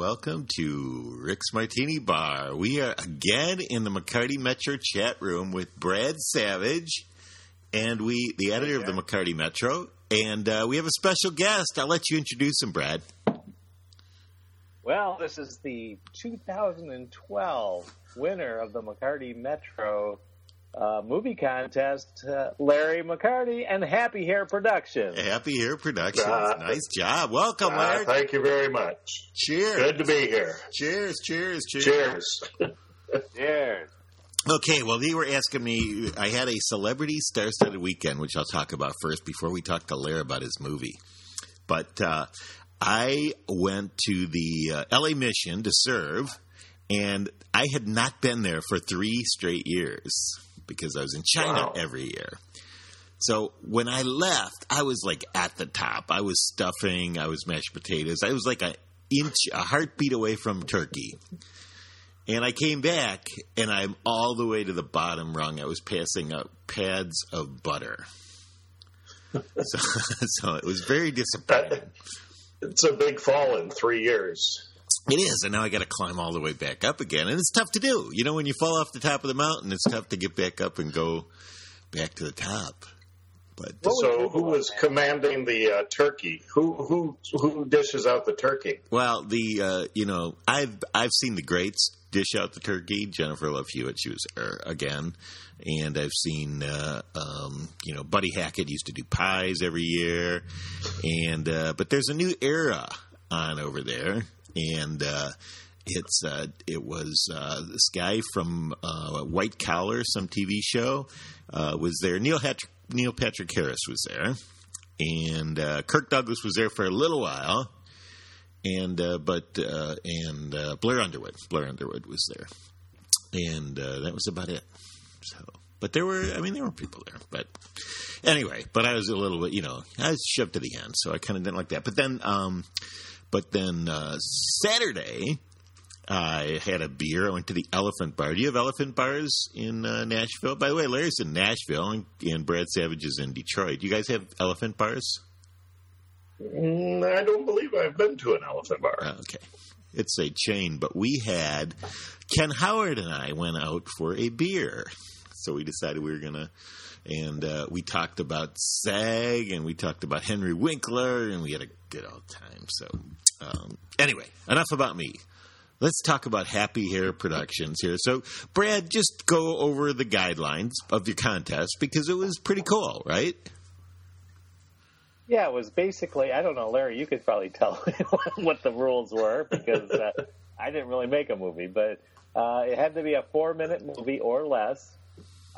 welcome to Rick's Martini Bar. We are again in the McCarty Metro chat room with Brad Savage and we, the editor of the McCarty Metro, and uh, we have a special guest. I'll let you introduce him, Brad. Well, this is the 2012 winner of the McCarty Metro uh, movie contest, uh, Larry McCarty and Happy Hair Productions. Happy Hair Productions. Uh, nice job. Welcome, Uh, Larry. thank you very much. cheers. Good to be here. Cheers, cheers, cheers. Cheers. Cheers. Okay, well, they were asking me. I had a celebrity star-studded weekend, which I'll talk about first before we talk to Larry about his movie. But uh, I went to the uh, LA Mission to serve, and I had not been there for three straight years because I was in China Wow. every year. So when I left, I was like at the top. I was stuffing. I was mashed potatoes. I was like an inch, a heartbeat away from turkey. And I came back, and I'm all the way to the bottom rung. I was passing out pads of butter. so, so it was very disappointing. it's a big fall in three years. It is, and now I got to climb all the way back up again, and it's tough to do. You know, when you fall off the top of the mountain, it's tough to get back up and go back to the top. But so, who was commanding the uh, turkey? Who who who dishes out the turkey? well, the uh, you know, I've I've seen the greats dish out the turkey. Jennifer Love Hewitt, she was er, again, and I've seen uh, um, you know Buddy Hackett used to do pies every year, and uh, but there's a new era on over there, and. Uh, it's uh, it was uh, this guy from uh, White Collar, some TV show, uh, was there. Neil Neil Patrick Harris was there, and uh, Kirk Douglas was there for a little while, and but and Blair Underwood, Blair Underwood was there, and that was about it. So, but there were, I mean, there were people there, but anyway, but I was a little bit, you know, I was shoved to the end, so I kind of didn't like that. But then, um, but then uh, Saturday. I had a beer. I went to the Elephant Bar. Do you have Elephant Bars in uh, Nashville? By the way, Larry's in Nashville, and, and Brad Savage is in Detroit. Do you guys have Elephant Bars? Mm, I don't believe I've been to an elephant bar. Uh, okay. It's a chain, but we had Ken Howard and I went out for a beer. So we decided we were to, and uh, we talked about SAG and we talked about Henry Winkler and we had a good old time. So, um, anyway, enough about me. Let's talk about Happy Hair Productions here. So, Brad, just go over the guidelines of your contest because it was pretty cool, right? Yeah, it was basically, I don't know, Larry, you could probably tell what the rules were because uh, I didn't really make a movie, but uh, it had to be a four minute movie or less.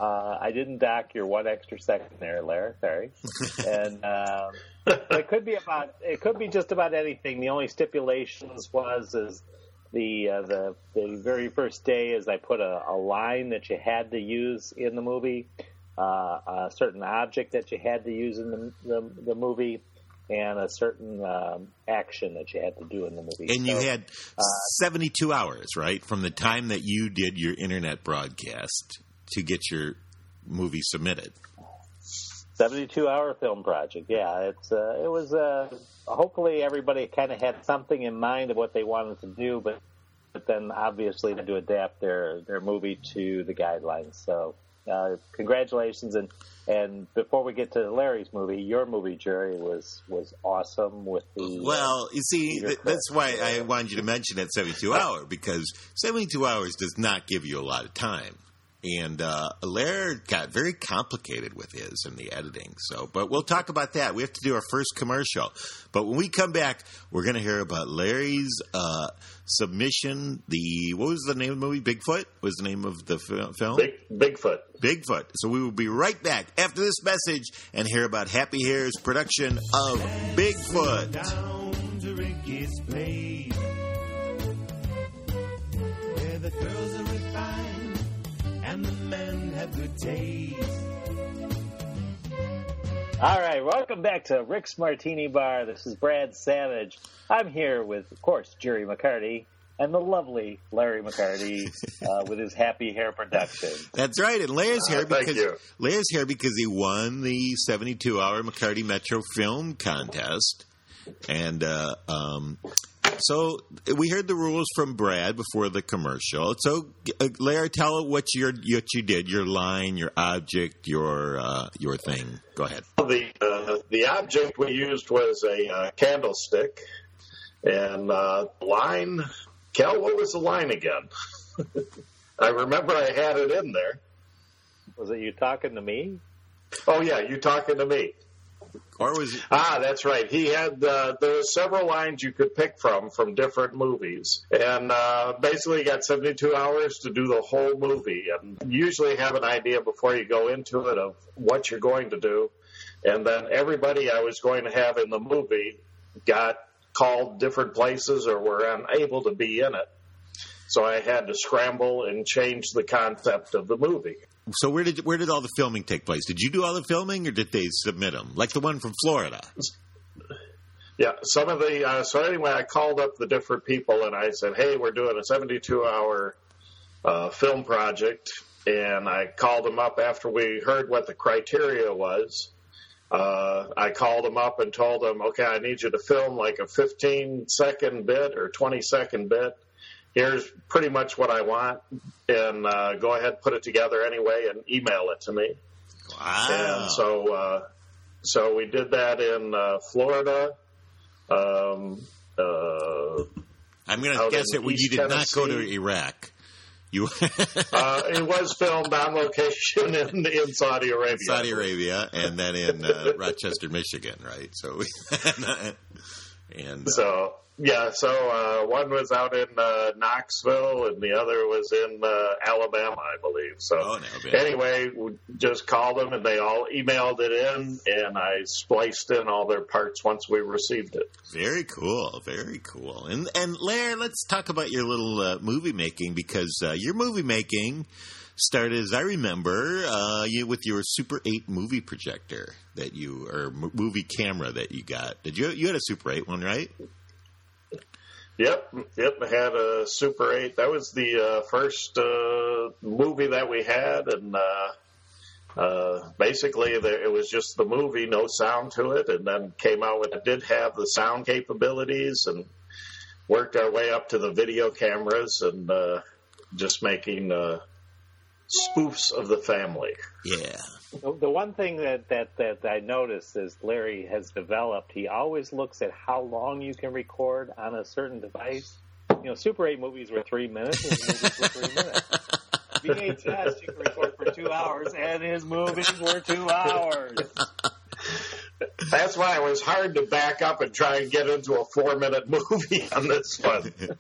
Uh, I didn't dock your one extra second there, Larry. Sorry. and um, it could be about, it could be just about anything. The only stipulations was is the uh, the the very first day is I put a, a line that you had to use in the movie, uh, a certain object that you had to use in the the, the movie, and a certain um, action that you had to do in the movie. And you So, had 72 hours, right, from the time that you did your internet broadcast to get your movie submitted. 72 hour film project. Yeah, it's uh, it was uh, hopefully everybody kind of had something in mind of what they wanted to do, but but then obviously had to adapt their their movie to the guidelines. So uh, congratulations and and before we get to Larry's movie, your movie, Jerry, was was awesome with the Well, you see, th- that's why I wanted you to mention that 72 hour because 72 hours does not give you a lot of time. And uh, Lair got very complicated with his in the editing. So, but we'll talk about that. We have to do our first commercial. But when we come back, we're going to hear about Larry's uh, submission. The what was the name of the movie? Bigfoot was the name of the film. Big Bigfoot. Bigfoot. So we will be right back after this message and hear about Happy Hair's production of Bigfoot. Down to Ricky's place. Where the taste. All right, welcome back to Rick's Martini Bar. This is Brad Savage. I'm here with, of course, Jerry McCarty and the lovely Larry McCarty uh, with his Happy Hair Production. That's right, and Larry's Uh, here thank because you. Larry's here because he won the 72-hour McCarty Metro Film Contest, and uh, um, so we heard the rules from Brad before the commercial. So, uh, Larry, tell what your what you did, your line, your object, your uh, your thing. Go ahead. The uh, the object we used was a uh, candlestick, and uh, line. Kel, what was the line again? I remember I had it in there. Was it you talking to me? Oh yeah, you talking to me? Or was it, Ah, that's right. He had uh, there several lines you could pick from from different movies, and uh, basically got 72 hours to do the whole movie, and usually have an idea before you go into it of what you're going to do, and then everybody I was going to have in the movie got called different places or were unable to be in it. So I had to scramble and change the concept of the movie. So? Where did where did all the filming take place? Did you do all the filming, or did they submit them? Like the one from Florida. Yeah, some of the uh, so anyway, I called up the different people and I said, "Hey, we're doing a 72-hour uh, film project," and I called them up after we heard what the criteria was. Uh, I called them up and told them, "Okay, I need you to film like a 15-second bit or 20-second bit. Here's pretty much what I want, and uh, go ahead, put it together anyway, and email it to me." Wow. And so, uh, so we did that in uh, Florida. Um, uh, I'm going to guess that when you did not go to Iraq. You uh, it was filmed on location in, in Saudi Arabia. Saudi Arabia and then in uh, Rochester, Michigan, right? So, and So yeah, so uh, one was out in uh, Knoxville, and the other was in uh, Alabama, I believe. So Oh, Alabama. anyway, we just called them, and they all emailed it in, and I spliced in all their parts once we received it. very cool, very cool. And and Larry, let's talk about your little uh, movie making because uh, your movie making started, as I remember, uh, you with your Super Eight movie projector that you or movie camera that you got. Did you you had a Super Eight one, right? Yep, yep. Had a Super 8. That was the uh, first uh, movie that we had, and uh, uh, basically there, it was just the movie, no sound to it, and then came out with it did have the sound capabilities, and worked our way up to the video cameras, and uh, just making uh, spoofs of the family. Yeah. The, the one thing that, that, that I noticed is Larry has developed, he always looks at how long you can record on a certain device. You know, Super 8 movies were three minutes, his movies were three minutes. VHS, you can record for two hours, and his movies were two hours. That's why it was hard to back up and try and get into a four minute movie on this one.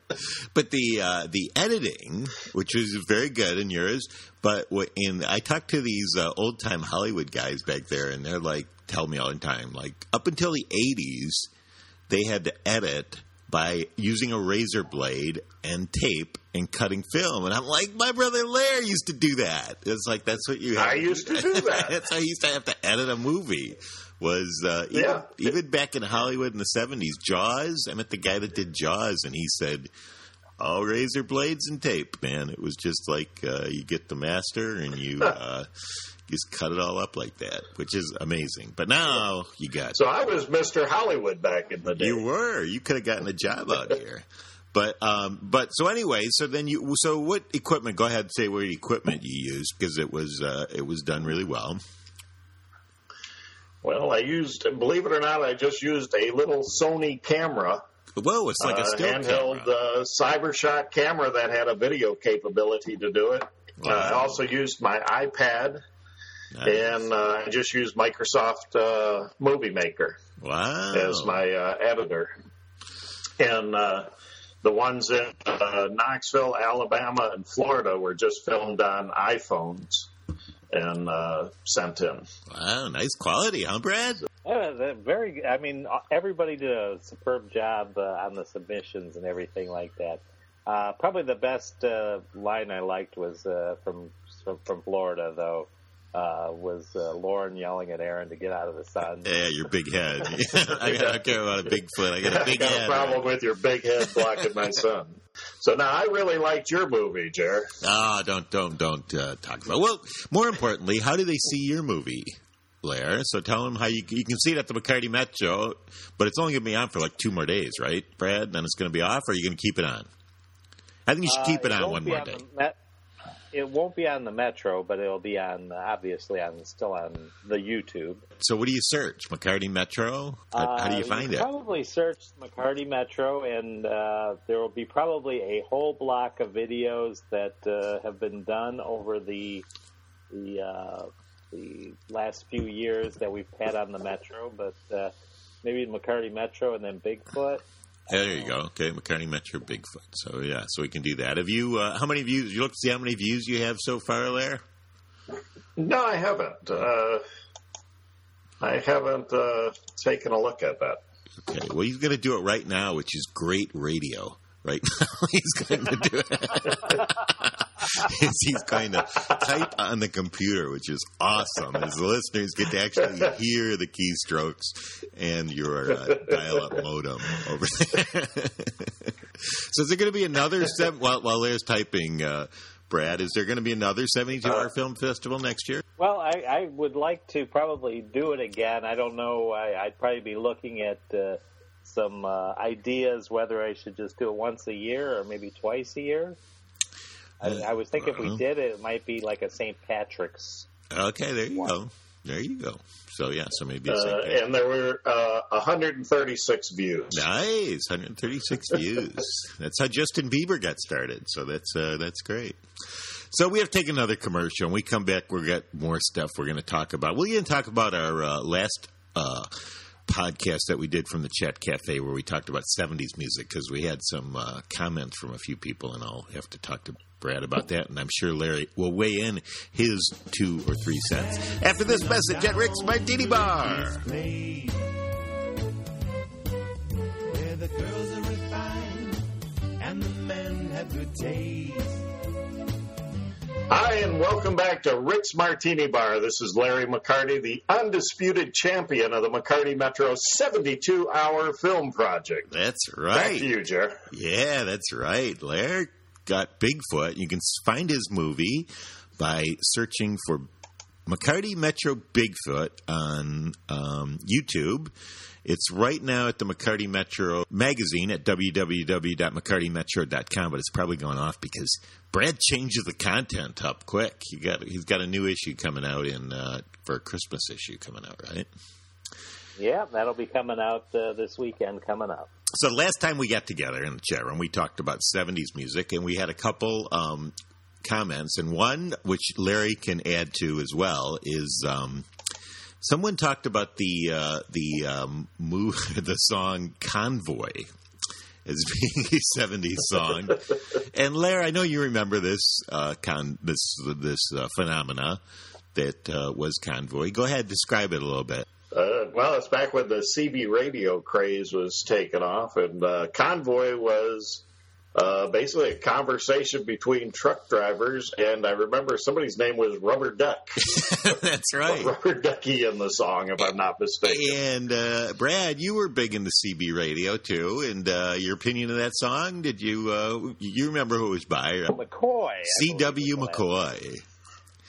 But the uh, the editing, which was very good in yours, but in I talked to these uh, old time Hollywood guys back there, and they're like, tell me all the time, like up until the '80s, they had to edit by using a razor blade and tape and cutting film, and I'm like, my brother Lair used to do that. It's like that's what you. Had I used to do that. that's how I used to have to edit a movie. Was uh, even, Yeah. even back in Hollywood in the '70s, Jaws. I met the guy that did Jaws, and he said, all razor blades and tape, man. It was just like uh, you get the master and you uh, just cut it all up like that, which is amazing. But now you got So I was Mr. Hollywood back in the day. you were you could have gotten a job out here. But um, but so anyway, so then you so what equipment? Go ahead and say what equipment you used because it was uh, it was done really well. Well, I used, believe it or not, I just used a little Sony camera, Whoa, it's like a uh, still handheld uh, CyberShot camera that had a video capability to do it. Uh, I also used my iPad, Nice. and uh, I just used Microsoft uh, Movie Maker wow, as my uh, editor. And uh, the ones in uh, Knoxville, Alabama, and Florida were just filmed on iPhones and uh, sent in. wow, nice quality, huh, Brad? Yeah, they're very. I mean, everybody did a superb job uh, on the submissions and everything like that. Uh, probably the best uh, line I liked was uh, from from Florida, though. Uh, was uh, Lauren yelling at Aaron to get out of the sun. Yeah, your big head. I, got, I don't care about a big foot. I got a I big got head. a problem with your big head blocking my sun. So now I really liked your movie, Jer. Ah, don't don't don't uh, talk about. Well, more importantly, how do they see your movie, Lair? So tell them how you you can see it at the McCarty Metro, but it's only going to be on for like two more days, right, Brad? Then it's going to be off, or are you going to keep it on? I think you should keep Uh, it on one more on day. Met- it won't be on the Metro, but it'll be on obviously on still on the YouTube. So what do you search? McCarty Metro? How, how do you Uh, find can it? Probably search McCarty Metro, and uh, there will be probably a whole block of videos that uh, have been done over the the uh, the last few years that we've had on the Metro. But uh, maybe McCarty Metro and then Bigfoot. There you go. Okay, McCarty Metro Bigfoot. So yeah, so we can do that. Have you? Uh, how many views? You look to see how many views you have so far, there. No, I haven't. Uh, I haven't uh, taken a look at that. Okay, well, he's going to do it right now, which is great radio. Right now, he's going to do it. he's, going to type on the computer, which is awesome. As the listeners get to actually hear the keystrokes and your uh, dial-up modem over there. so, is there going to be another seven? While, while Lair's typing, uh, Brad, is there going to be another seventy-two-hour film festival next year? Well, I, I would like to probably do it again. I don't know. I, I'd probably be looking at uh, some uh, ideas whether I should just do it once a year or maybe twice a year. I, I was thinking if Uh-huh. we did it, it might be like a St. Patrick's. Okay, there you go. There you go. So yeah, so maybe Uh, and there were uh, 136 views. Nice, 136 views. That's how Justin Bieber got started. So that's uh, that's great. So we have to take another commercial, and we come back. We've got more stuff we're going to talk about. We're going to talk about our uh, last uh, podcast that we did from the Chat Cafe, where we talked about 70s music, because we had some uh, comments from a few people, and I'll have to talk to Brad about that. And I'm sure Larry will weigh in his two or three cents after this message at Rick's Martini Bar. the girls are refined and the men have good taste. Hi, and welcome back to Rick's Martini Bar. This is Larry McCarty, the undisputed champion of the McCarty Metro 72 hour film project. That's Back right. to you, Jer. Yeah, that's right. Larry got Bigfoot. You can find his movie by searching for McCarty Metro Bigfoot on um, YouTube. It's right now at the McCarty Metro magazine at www.mccartymetro.com, but it's probably going off because Brad changes the content up quick. He got he's got a new issue coming out in uh, for a Christmas issue coming out, right? Yeah, that'll be coming out uh, this weekend. Coming up. So last time we got together in the chat room, we talked about '70s music, and we had a couple um, comments, and one which Larry can add to as well is um, someone talked about the uh, the um, move, the song "Convoy." As being a '70s song, and Larry, I know you remember this uh, con this this uh, phenomena that uh, was Convoy. Go ahead, describe it a little bit. Uh, well, it's back when the CB radio craze was taken off, and uh, Convoy was uh, basically a conversation between truck drivers, and I remember somebody's name was Rubber Duck. That's right. Rubber Ducky in the song, if I'm not mistaken. And uh, Brad, you were big into CB radio too, and uh, your opinion of that song? Did you uh, you remember who it was by? McCoy. C.W. McCoy.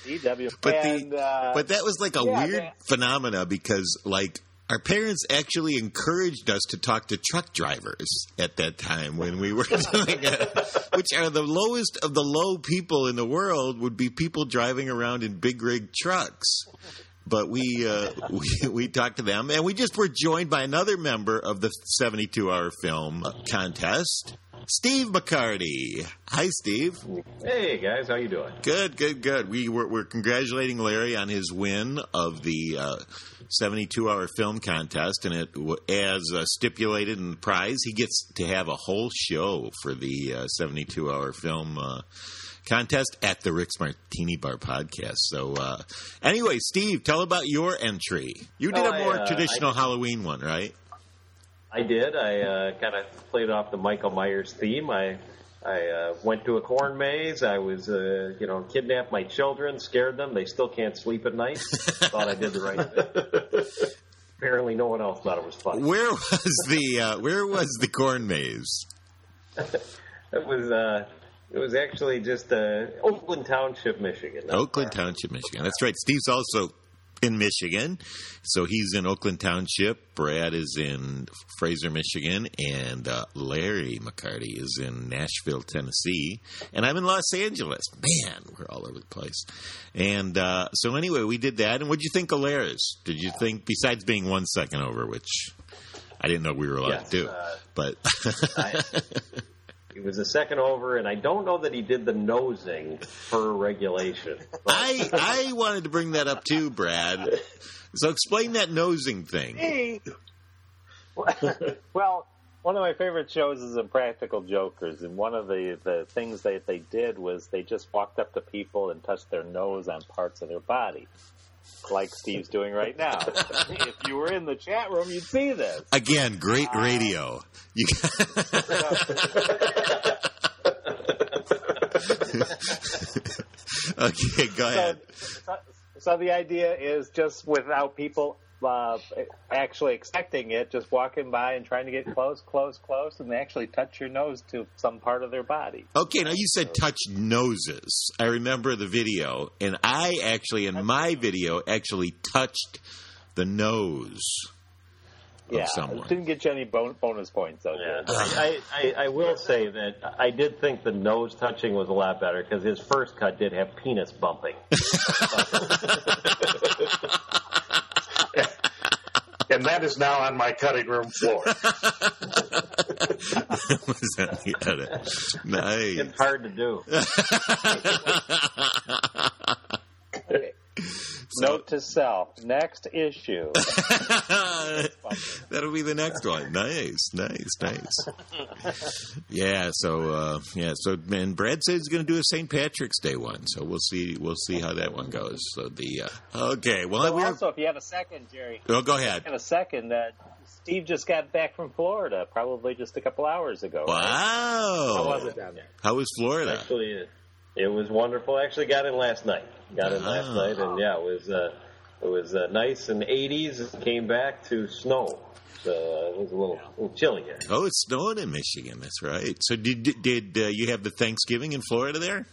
C.W. But and, the uh, but that was like a yeah, weird that- phenomena because like our parents actually encouraged us to talk to truck drivers at that time when we were doing it, which are the lowest of the low people in the world would be people driving around in big rig trucks. But we, uh, we we talked to them, and we just were joined by another member of the 72 hour film contest, Steve McCarty. Hi, Steve. Hey guys, how you doing? Good, good, good. We were, we're congratulating Larry on his win of the uh, 72 hour film contest, and it as uh, stipulated in the prize, he gets to have a whole show for the uh, 72 hour film uh, contest at the Rick's Martini Bar podcast. So, uh, anyway, Steve, tell about your entry. You did Oh, a I, more uh, traditional Halloween one, right? I did. I uh, kind of played off the Michael Myers theme. I I uh, went to a corn maze. I was, uh, you know, kidnapped my children, scared them. They still can't sleep at night. Thought I did the right thing. Apparently, no one else thought it was fun. Where was the uh, Where was the corn maze? It was, uh, it was actually just uh, Oakland Township, Michigan. Oakland far. Township, Michigan. That's right. Steve's also in Michigan, so he's in Oakland Township. Brad is in Fraser, Michigan, and uh, Larry McCarty is in Nashville, Tennessee, and I'm in Los Angeles. Man, we're all over the place. And uh, so anyway, we did that. And what did you think of Lairs? Did you think, besides being one second over, which I didn't know we were allowed Yes, to do, uh, but I, he was the second over, and I don't know that he did the nosing for regulation. But I I wanted to bring that up too, Brad. So explain that nosing thing. Hey. well, one of my favorite shows is Impractical Jokers, and one of the, the things that they did was they just walked up to people and touched their nose on parts of their body, like Steve's doing right now. if you were in the chat room, you'd see this. Again, great ah. radio. You okay, go So, ahead. so, so the idea is just without people uh, actually expecting it, just walking by and trying to get close, close, close, and they actually touch your nose to some part of their body. Okay, now you said touch noses. I remember the video, and I actually, in my video, actually touched the nose of Yeah, someone. didn't get you any bonus points though. Yeah. I, I, I will say that I did think the nose touching was a lot better because his first cut did have penis bumping. And that is now on my cutting room floor. was that the edit? Nice. It's hard to do. Okay. Note to self: next issue. That'll be the next one. Nice, nice, nice. Yeah. So uh, yeah. So and Brad said he's going to do a St. Patrick's Day one. So we'll see. We'll see how that one goes. So the uh, okay. Well, So we're. also, if you have a second, Jerry, Oh, go ahead. in a second, uh, Steve just got back from Florida, probably just a couple hours ago. right? Wow. How was it down there? How was Florida? Actually, it, it was wonderful. I actually got in last night. Got in last Ah. night, and yeah, it was uh, it was uh, nice in the 80s. Came back to snow, so uh, it was a little, little chilly here. Oh, it's snowing in Michigan. That's right. So did did uh, you have the Thanksgiving in Florida there?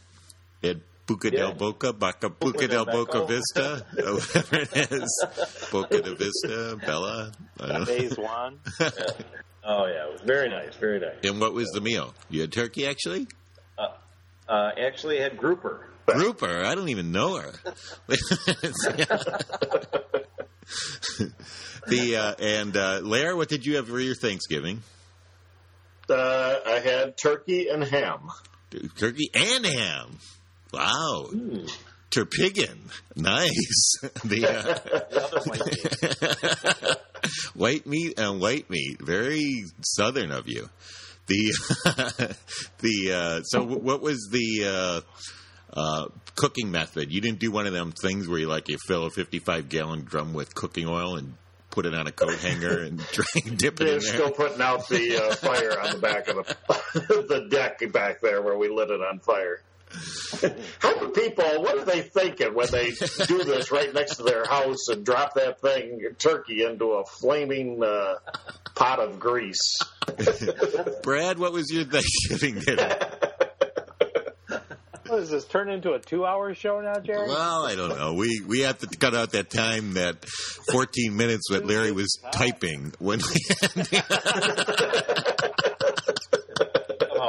At Buca del Yeah. Boca, Baca, Buca del del Boca Vista, whatever it is. Boca de Vista, Bella. I don't know. Phase one. Oh yeah, it was very nice, very nice. And what was the meal? You had turkey, actually? Uh, actually, had grouper. Grouper, I don't even know her. the uh, and uh, Lair, what did you have for your Thanksgiving? Uh, I had turkey and ham. Turkey and ham. Wow, turpigan, nice. the uh, white meat and white meat, very southern of you. The the uh, so what was the uh, uh, cooking method? You didn't do one of them things where you like you fill a fifty five gallon drum with cooking oil and put it on a coat hanger and drink, dip it They're in there. still putting out the uh, fire on the back of the, the deck back there where we lit it on fire. How do people, what are they thinking when they do this right next to their house and drop that thing, turkey, into a flaming uh, pot of grease? Brad, what was your Thanksgiving dinner? What does this turn into a two-hour show now, Jerry? Well, I don't know. We we have to cut out that time, that 14 minutes that Larry was typing when we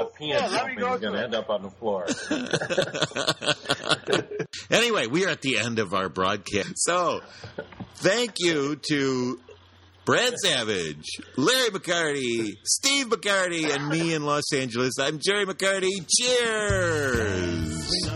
Somehow penis Yeah, let me is going to to end up on the floor. Anyway, we are at the end of our broadcast. So, thank you to Brad Savage, Larry McCarty, Steve McCarty, and me in Los Angeles. I'm Jerry McCarty. Cheers.